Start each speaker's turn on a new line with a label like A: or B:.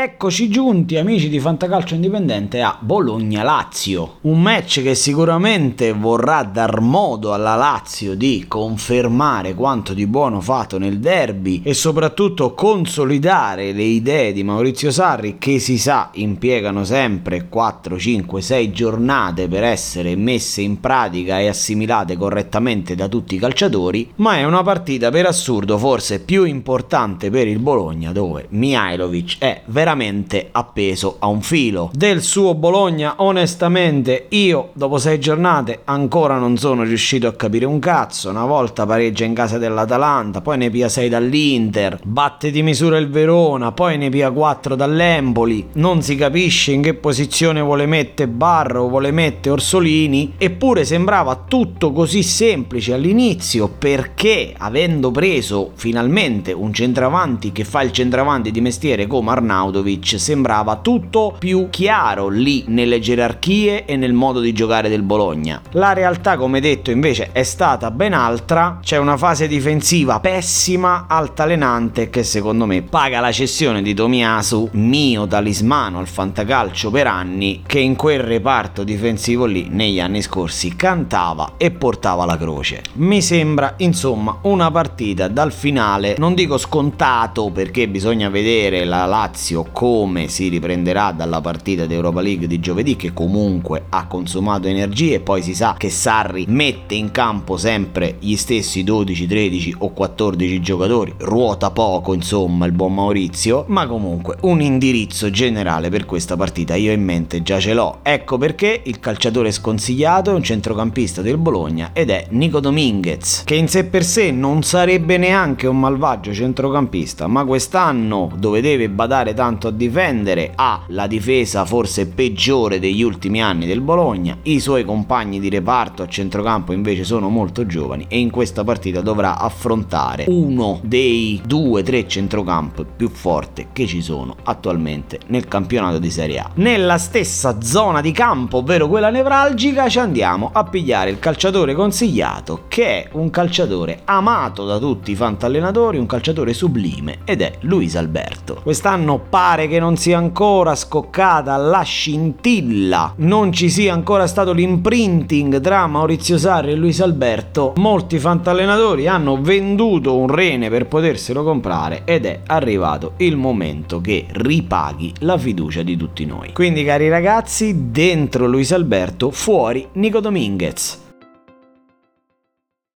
A: Eccoci giunti, amici di Fantacalcio Indipendente, a Bologna-Lazio. Un match che sicuramente vorrà dar modo alla Lazio di confermare quanto di buono fatto nel derby e soprattutto consolidare le idee di Maurizio Sarri che si sa impiegano sempre 4, 5, 6 giornate per essere messe in pratica e assimilate correttamente da tutti i calciatori, ma è una partita per assurdo forse più importante per il Bologna dove Mihailovic è veramente veramente appeso a un filo. Del suo Bologna, onestamente, io dopo sei giornate ancora non sono riuscito a capire un cazzo. Una volta pareggia in casa dell'Atalanta, poi ne pia 6 dall'Inter, batte di misura il Verona, poi ne pia 4 dall'Empoli. Non si capisce in che posizione vuole mettere Barro, vuole mettere Orsolini, eppure sembrava tutto così semplice all'inizio perché avendo preso finalmente un centravanti che fa il centravanti di mestiere come Arnaudo Arnautovic sembrava tutto più chiaro lì nelle gerarchie e nel modo di giocare del Bologna. La realtà, come detto, invece è stata ben altra. C'è una fase difensiva pessima, altalenante, che secondo me paga la cessione di Tomiasu, mio talismano al fantacalcio per anni, che in quel reparto difensivo lì negli anni scorsi cantava e portava la croce. Mi sembra, insomma, una partita dal finale, non dico scontato perché bisogna vedere la Lazio come si riprenderà dalla partita d'Europa League di giovedì che comunque ha consumato energie e poi si sa che Sarri mette in campo sempre gli stessi 12, 13 o 14 giocatori, ruota poco insomma il buon Maurizio, ma comunque un indirizzo generale per questa partita io in mente già ce l'ho. Ecco perché il calciatore sconsigliato è un centrocampista del Bologna ed è Nico Dominguez, che in sé per sé non sarebbe neanche un malvagio centrocampista, ma quest'anno dove deve badare tanto tanto a difendere, ha la difesa forse peggiore degli ultimi anni del Bologna, i suoi compagni di reparto a centrocampo invece sono molto giovani e in questa partita dovrà affrontare uno dei due tre centrocampi più forti che ci sono attualmente nel campionato di Serie A. Nella stessa zona di campo, ovvero quella nevralgica, ci andiamo a pigliare il calciatore consigliato che è un calciatore amato da tutti i fantallenatori, un calciatore sublime ed è Luis Alberto. Quest'anno pare che non sia ancora scoccata la scintilla, non ci sia ancora stato l'imprinting tra Maurizio Sarri e Luis Alberto, molti fantallenatori hanno venduto un rene per poterselo comprare ed è arrivato il momento che ripaghi la fiducia di tutti noi. Quindi cari ragazzi, dentro Luis Alberto, fuori Nico Dominguez.